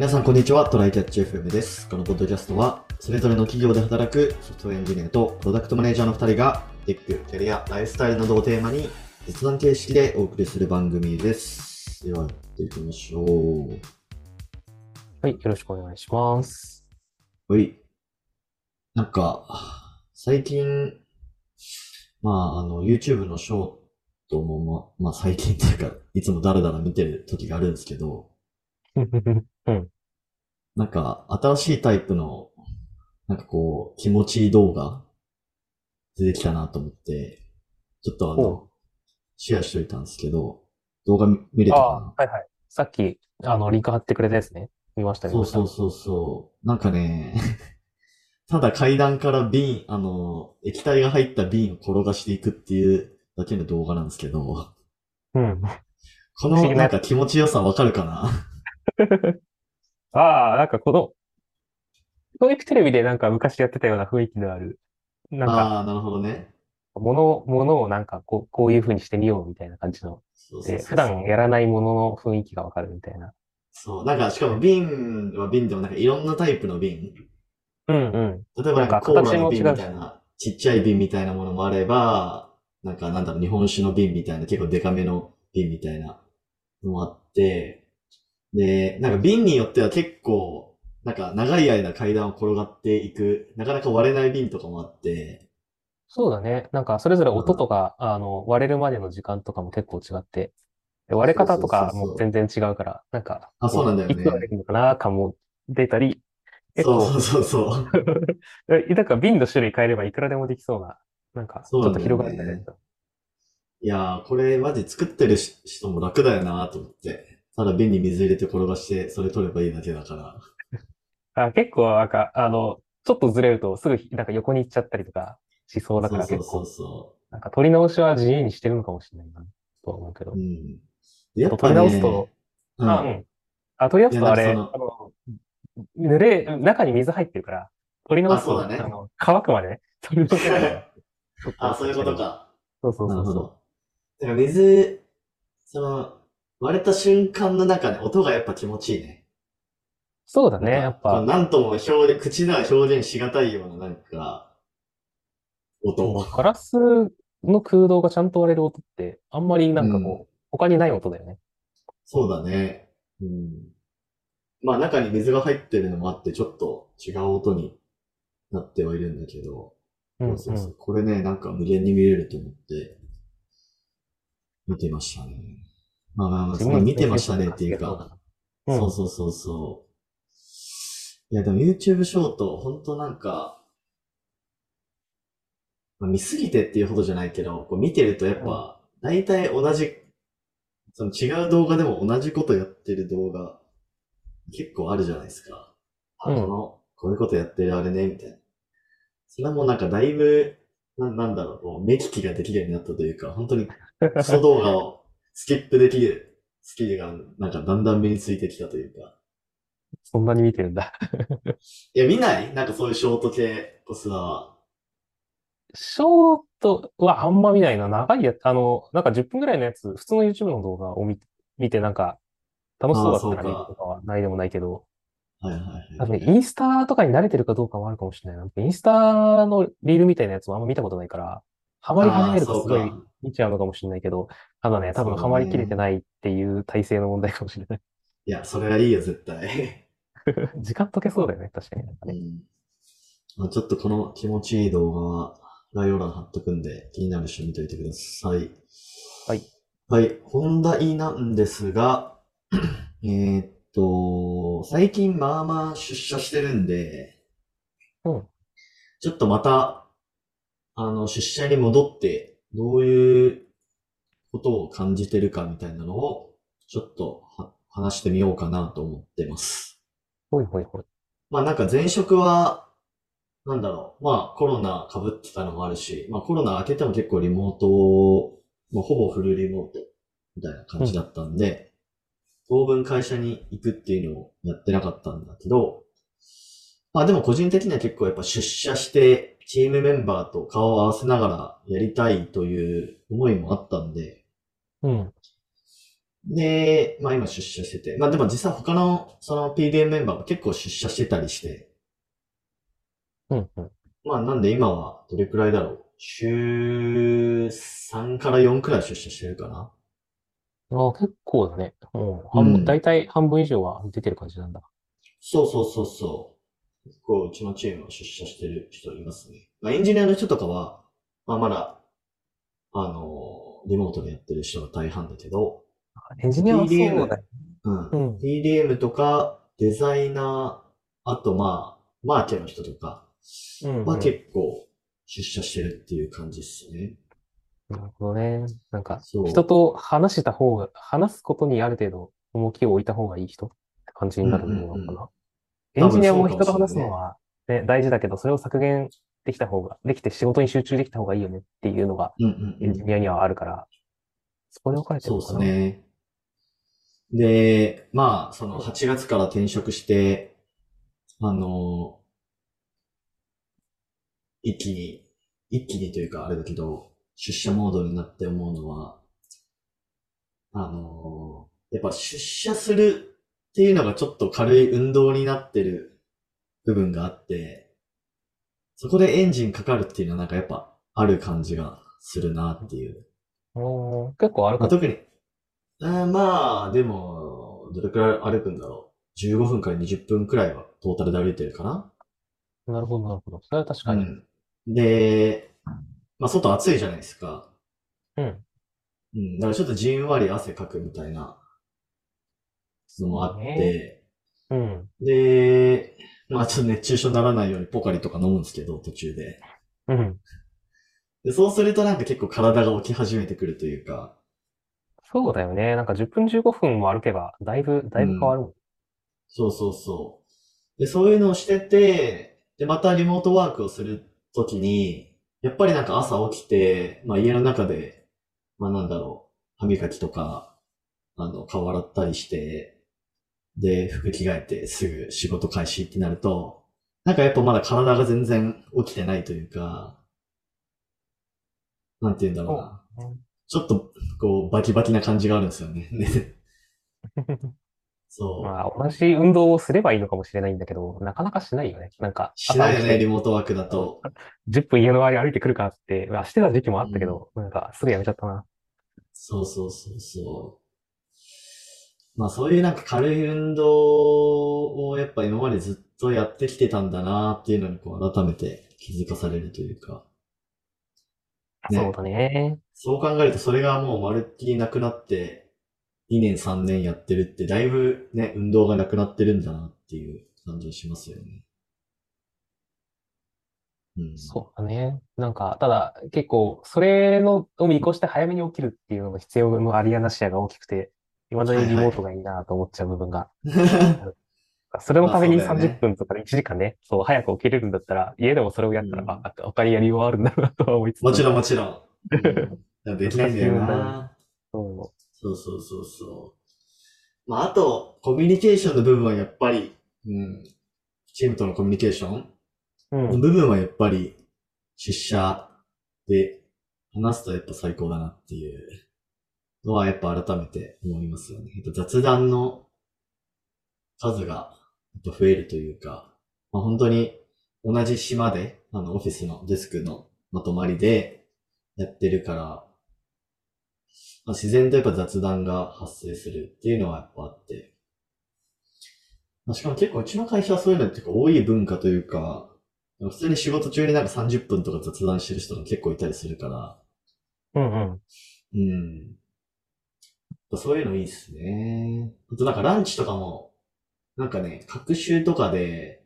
皆さん、こんにちは。トライキャッチ FM です。このポッドキャストは、それぞれの企業で働くソフトウェアエンジニアとプロダクトマネージャーの2人が、テック、キャリア、ライフスタイルなどをテーマに、実談形式でお送りする番組です。では、やっていきましょう。はい、よろしくお願いします。はい。なんか、最近、まあ、あの、YouTube のショートも、ま、まあ、最近っていうか、いつもダラダラ見てる時があるんですけど、うん。なんか、新しいタイプの、なんかこう、気持ちいい動画、出てきたなと思って、ちょっとあほの、シェアしといたんですけど、動画見見れたあかあ、はいはい。さっき、あの、リンク貼ってくれたやつね。見ました、な見ました。そうそうそうそう。なんかね、ただ階段から瓶、あの、液体が入った瓶を転がしていくっていうだけの動画なんですけど、うん。このなんか気持ちよさわかるかな？ああ、なんかこの、教育テレビでなんか昔やってたような雰囲気のある、なんか、ああー、なるほどね。もの、ものをなんかこう、こういう風にしてみようみたいな感じの、で、そうそうそう普段やらないものの雰囲気がわかるみたいな。そう。なんか、しかも瓶は瓶でもなんかいろんなタイプの瓶。うんうん。例えばなんかコーラの瓶みたいな、ちっちゃい瓶みたいなものもあれば、なんかなんだろう、日本酒の瓶みたいな、結構デカめの瓶みたいなのもあって、で、なんか瓶によっては結構、なんか長い間階段を転がっていく、なかなか割れない瓶とかもあって、そうだね。なんか、それぞれ音とか、あの、割れるまでの時間とかも結構違って、で割れ方とかも全然違うから、なんか、あそうなんだよねいつ割れるのかな感も出たり、そうそうそうそう。えなんか瓶の種類変えればいくらでもできそうな、なんか、ちそうなんだよねょっと広がるんだね。いやー、これマジ作ってるし人も楽だよなと思って。ただ瓶に水入れて転がして、それ取ればいいだけだから。あ結構、なんか、あの、ちょっとずれるとすぐ、なんか横に行っちゃったりとかしそうだからそうそう結構、そなんか取り直しは自由にしてるのかもしれないな、とは思うけどう。う。ん。でやっぱ取りね、直すと、うんあ、うん。あ、取り直すとあれ、あの、濡れ、中に水入ってるから、取り直すと、あそうだねあの、乾くまでね、取り直せない。あ、そういうこと。か。そうそうそうそう。ど。だから水、その、割れた瞬間の中で音がやっぱ気持ちいいね。そうだね、やっぱ、なんとも表現、口では表現しがたいようななんか、音。ガラスの空洞がちゃんと割れる音って、あんまりなんかこう、他にない音だよね。そうだね。うん。まあ中に水が入ってるのもあって、ちょっと違う音になってはいるんだけど、うん、そうそうそう。これね、なんか無限に見れると思って、見てましたね。まあまあまあ、自その見てましたねっていうか、な。うんそうそうそうそう。いや、でも YouTube ショート、ほんとなんか、まあ見すぎてっていうほどじゃないけど、こう見てるとやっぱ、大体同じ、その違う動画でも同じことやってる動画、結構あるじゃないですか。あ、の、こういうことやってるあれね、みたいな。それはもうなんかだいぶ、ななんだろう、もう目利きができるようになったというか、本当にクソ動画をスキップできるスキルがなんかだんだん身についてきたというか。そんなに見てるんだ。いや、見ない？なんかそういうショート系こそは。ショートはあんま見ないな。長いやつ、あの、なんか10分ぐらいのやつ、普通の YouTube の動画を見見て、なんか、楽しそうだったらとかはないでもないけど、はいはいはい。多分インスタとかに慣れてるかどうかもあるかもしれないな。インスタのリールみたいなやつもあんま見たことないから、ハマり始めるとすごい見ちゃうのかもしれないけど、ただね、多分そうだねハマりきれてないっていう体制の問題かもしれない。いや、それはいいよ、絶対。時間解けそうだよね、確かに。うん。まあ、ちょっとこの気持ちいい動画は概要欄貼っとくんで、気になる人見といてください。はい。はい。本題なんですが、えーっと、最近まあまあ出社してるんで、うん。ちょっとまた、あの、出社に戻って、どういうことを感じてるかみたいなのを、ちょっとは話してみようかなと思ってます。ほいほいほい。まあなんか前職は、なんだろう、まあコロナ被ってたのもあるし、まあコロナ明けても結構リモートを、もうほぼフルリモートみたいな感じだったんで、当分会社に行くっていうのをやってなかったんだけど、まあでも個人的には結構やっぱ出社してチームメンバーと顔を合わせながらやりたいという思いもあったんで、うん。で、まあ今出社してて、まあでも実際他のその PDM メンバーも結構出社してたりして、うんうん。まあなんで今はどれくらいだろう。週3から4くらい出社してるかな。ああ、結構だね。もう、うん半分、大体半分以上は出てる感じなんだ。そうそうそうそう。結構うちのチームは出社してる人いますね。まあエンジニアの人とかは、まあまだ、あの、リモートでやってる人が大半だけど、エンジニアはそうだよ。うん。うん。PDM とか、デザイナー、あとまあ、マーケの人とかうん、はうん。結構出社してるっていう感じですね。なるほどね。なんか、人と話した方が、話すことにある程度重きを置いた方がいい人って感じになるのかうんうんうんな。エンジニアも人と話すのは、ね、大事だけど、それを削減できた方が、できて仕事に集中できた方がいいよねっていうのが。エンジニアにはあるから、そこで分かれてるそうのかな。ですね。で、まあ、その8月から転職して、あの、一気に、一気にというかあれだけど、出社モードになって思うのは、あの、やっぱ出社するっていうのがちょっと軽い運動になってる部分があって、そこでエンジンかかるっていうのはなんかやっぱある感じがするなっていう。おー結構あるまあ。特に、あーまあ、でも、どれくらい歩くんだろう。15分から20分くらいはトータルで歩いてるかな。なるほど、なるほど。それは確かに。うん。で、まあ、外暑いじゃないですか。うん。うん。だからちょっとじんわり汗かくみたいなのもあって、うん。で、まあちょっと熱中症にならないようにポカリとか飲むんですけど、途中で。うん。で、そうするとなんか結構体が起き始めてくるというか、そうだよね。なんか10分15分も歩けば、だいぶ、だいぶ変わるもん。そうそうそう。で、そういうのをしてて、で、またリモートワークをするときに、やっぱりなんか朝起きて、まあ家の中で、まあなんだろう、歯磨きとか、あの、顔洗ったりして、で、服着替えてすぐ仕事開始ってなると、なんかやっぱまだ体が全然起きてないというか、なんて言うんだろうな。ちょっと、こう、バキバキな感じがあるんですよね。そう。まあ、同じ運動をすればいいのかもしれないんだけど、なかなかしないよね。なんか、しないよね、リモートワークだと。10分家の周り歩いてくるかって、まあしてた時期もあったけど、なんか、すぐやめちゃったな。そうそうそうそう。まあそういうなんか軽い運動をやっぱ今までずっとやってきてたんだなっていうのにこう改めて気づかされるというか。ねそうだね。そう考えるとそれがもうまるっきりなくなって2年3年やってるってだいぶね、運動がなくなってるんだなっていう感じがしますよね。うん。そうだね。なんか、ただ、結構、それの、を見越して早めに起きるっていうのが必要のありやなしやが大きくて、未だにリモートがいいなと思っちゃう部分が。それのためにまあそうだよね30分とか1時間ね、そう、早く起きれるんだったら、家でもそれをやったら、うんあ、他にやりようはあるんだなとは思いつつ。もちろんもちろん。うん、できないんだよな。そそうそうそうそう。まあ、あと、コミュニケーションの部分はやっぱり、うん、チームとのコミュニケーションう。うのん。部分はやっぱり、出社で話すとやっぱ最高だなっていうのはやっぱ改めて思いますよね。雑談の数が増えるというか、まあ、本当に同じ島で、あの、オフィスのデスクのまとまりでやってるから、まあ、自然とやっぱ雑談が発生するっていうのはやっぱあって。まあ、しかも結構うちの会社はそういうのって多い文化というか、普通に仕事中になんか30分とか雑談してる人が結構いたりするから、うんうん。うん。そういうのいいっすね。あとなんかランチとかも、なんかね、学習とかで、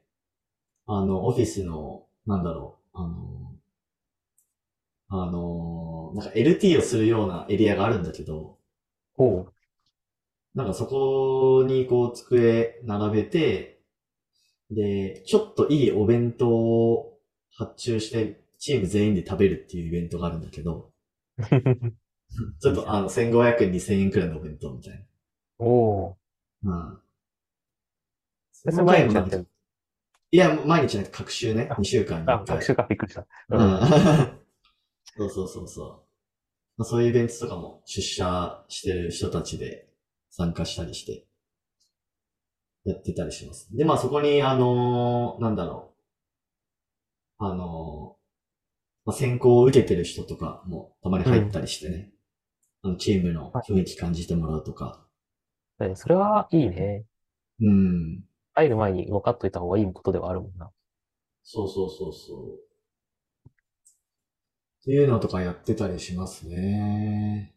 あの、オフィスの、なんだろう、あの、あの、なんか LT をするようなエリアがあるんだけど、おう。なんかそこにこう机並べて、で、ちょっといいお弁当を発注して、チーム全員で食べるっていうイベントがあるんだけど、ちょっとあの、1500円、2000円くらいのお弁当みたいおう。な。うん。それ毎日やってる？いや、毎日じゃなくて、各週ねあ。2週間にあ、1回学。習かびっくりした。ううん。ん。そうそうそうそう。まあ、そういうイベントとかも出社してる人たちで参加したりして、やってたりします。で、まあそこに、あのーなんだろう。あのーまあ、選考を受けてる人とかもたまに入ったりしてね。あのチームの雰囲気感じてもらうとか。ねそれはいいね。うん。入る前に分かっといた方がいいことではあるもんな。そうそうそうそう。っていうのとかやってたりしますね。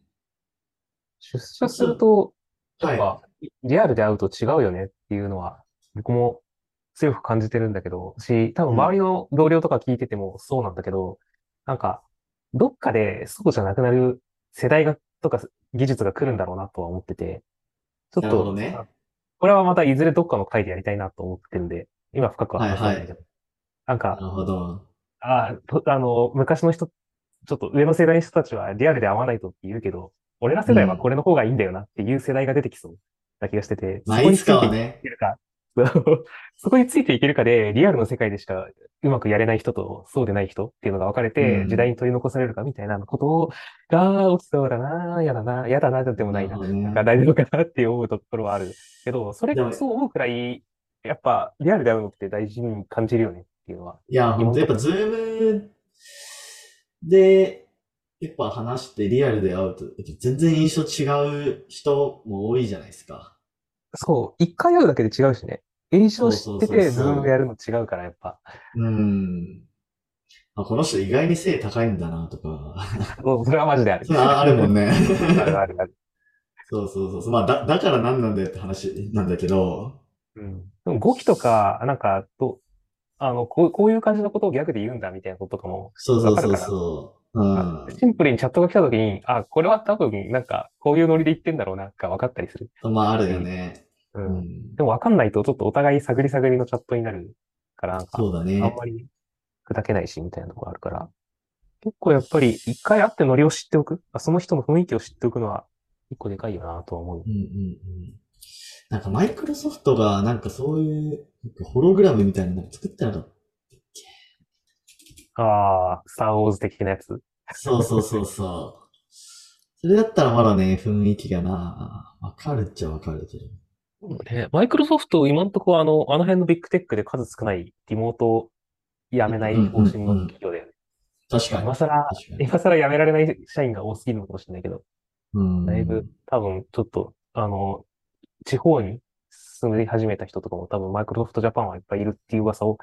出社すると、やはい。っぱ、リアルで会うと違うよねっていうのは、僕も強く感じてるんだけど、し、多分周りの同僚とか聞いててもそうなんだけど、なんか、どっかでそうじゃなくなる世代が、とか技術が来るんだろうなとは思ってて、ちょっと、なるほどね。これはまたいずれどっかの回でやりたいなと思ってるんで、今深くは話さないんだけど、なんかな、るほど。あと、あの、昔の人、ちょっと上の世代の人たちはリアルで会わないとって言うけど、俺ら世代はこれの方がいいんだよなっていう世代が出てきそうな気がしてて、まあ、そこいつかについていはね。けるか、そこについていけるかで、リアルの世界でしかうまくやれない人とそうでない人っていうのが分かれてう、ん時代に取り残されるかみたいなことが起きそうだな、やだな、やだな、でもないな。ねなんか大丈夫かなって思うところはあるけど、それでもそう思うくらい、やっぱリアルで会うのって大事に感じるよねっていうのは。いや、本当やっぱズームで、やっぱ話してリアルで会うと、全然印象違う人も多いじゃないですか。そう、一回会うだけで違うしね。印象知ってて、 Zoom やるの違うから、やっぱ。うん。あ、この人意外に背高いんだなとか。もうそれはマジである。ああるもんね。あるあるある。そうそうそう。まあ、だ、だから何なんだよって話なんだけど。うん。でも語気とか、なんか、と、あの、こう、こういう感じのことをギャグで言うんだみたいなこととかも、そうそうそうそう。うん。シンプルにチャットが来た時に、あ、これは多分、なんか、こういうノリで言ってんだろうな、が分かったりする。まあ、あるよね。う。うんん。でも分かんないと、ちょっとお互い探り探りのチャットになるから、なんか、そうだあんね。まり砕けないし、みたいなところあるから。結構やっぱり、一回会ってノリを知っておく、あその人の雰囲気を知っておくのは、一個でかいよなとは思ううん。うんうん。なんかマイクロソフトがなんかそういう、ホログラムみたいなの作ってなかった。ああ、スターウォーズ的なやつ。そうそうそうそう。それだったらまだね、雰囲気がな、わかるっちゃわかるけど。ね、マイクロソフト、今んとこあの、あの辺のビッグテックで数少ないリモートをやめない方針の企業だよね。確かに。今更。今更辞められない社員が多すぎるのかもしれないけど、うん。だいぶ多分ちょっと、あの、地方に住み始めた人とかも多分マイクロソフトジャパンはいっぱいいるっていう噂を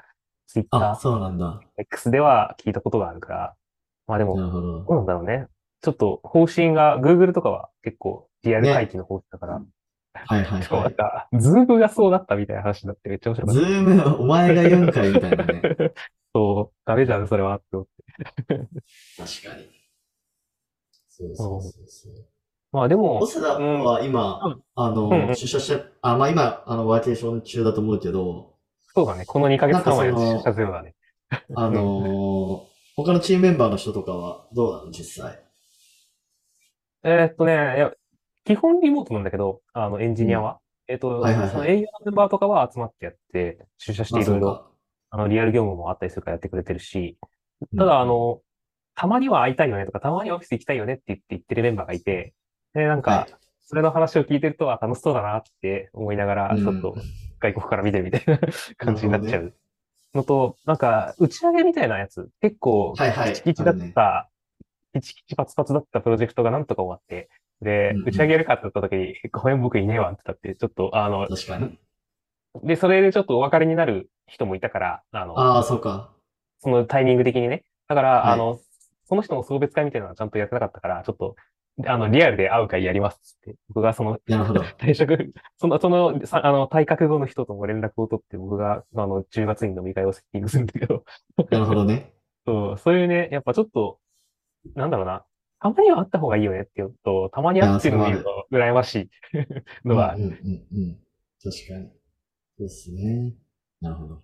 ツイッあ、タそうなんだ。ー、X では聞いたことがあるから、まあでも、なるほど。どうなんだろうね。ちょっと方針が、Google とかは結構リアル回帰の方針だから、はいはいはなんか、 Zoom がそうだったみたいな話になってめっちゃ面白かった。Zoom、お前が言うんかいみたいなね。そう、ダメじゃん、それは、って思って。確かに。そうそうそうそう。まあでも、早稲田は今、うんあの、うんうん出社して、あ、まあ今、あの、ワーケーション中だと思うけど、そうだね、この2ヶ月間は出社ゼロだね。あのー他のチームメンバーの人とかはどうなの実際？えーっとね、基本リモートなんだけど、あの、エンジニアは。えーっと、はいはいはい。その営業のメンバーとかは集まってやって、出社していろいろ、まあの、リアル業務もあったりするからやってくれてるし、うん。ただ、あの、たまには会いたいよねとか、たまにオフィス行きたいよねって言って言ってるメンバーがいて、で、なんかはい、それの話を聞いてると、あ、楽しそうだなって思いながら、うん。ちょっと外国から見てるみたいな 感じになっちゃう。のと、なんか、打ち上げみたいなやつ、結構、はいはい。キチキチだった、キチキチパツパツだったプロジェクトがなんとか終わって、でうんう、ん打ち上げやるかって言った時に、ごめん、僕いねえわって言ったって、ちょっと、あの、確かに。で、それでちょっとお別れになる人もいたから、あの、ああ、そうか。そのタイミング的にね。だから、はいあの、その人の送別会みたいなのはちゃんとやってなかったから、ちょっと、あの、リアルで会う会やりますって、僕がその、なるほど。退職、その、その、さあの、退閣後の人とも連絡を取って、僕が、あの、10月に飲み会をセッティングするんだけど、なるほどね。そう、そういうね、やっぱちょっと、なんだろうな、たまには会った方がいいよねっていうのと、たまに会ってるのを羨ましいのはうん、うんうんうん。確かに。ですね。なるほど。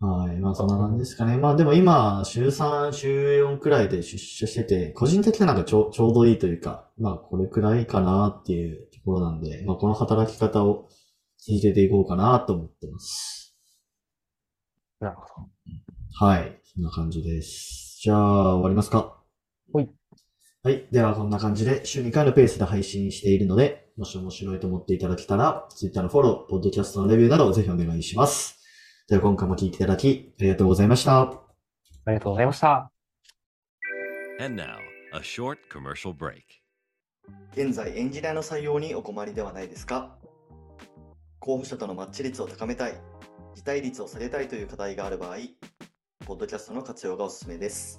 はい。まあ、そんな感じですかね。まあ、でも今、週3、週4くらいで出社してて、個人的にはなんかちょちょうどいいというか、まあ、これくらいかなっていうところなんで、まあ、この働き方を続けていこうかなと思ってます。なるほど。はい。そんな感じです。じゃあ、終わりますか。ほい。はい。では、こんな感じで週2回のペースで配信しているので、もし面白いと思っていただけたら、Twitter のフォロー、ポッドキャストのレビューなどぜひお願いします。では、今回も聞いていただき、ありがとうございました。ありがとうございました。And now, a short commercial break. 現在エンジニアの採用にお困りではないですか？候補者とのマッチ率を高めたい、辞退率を下げたいという課題がある場合、ポッドキャストの活用がおすすめです。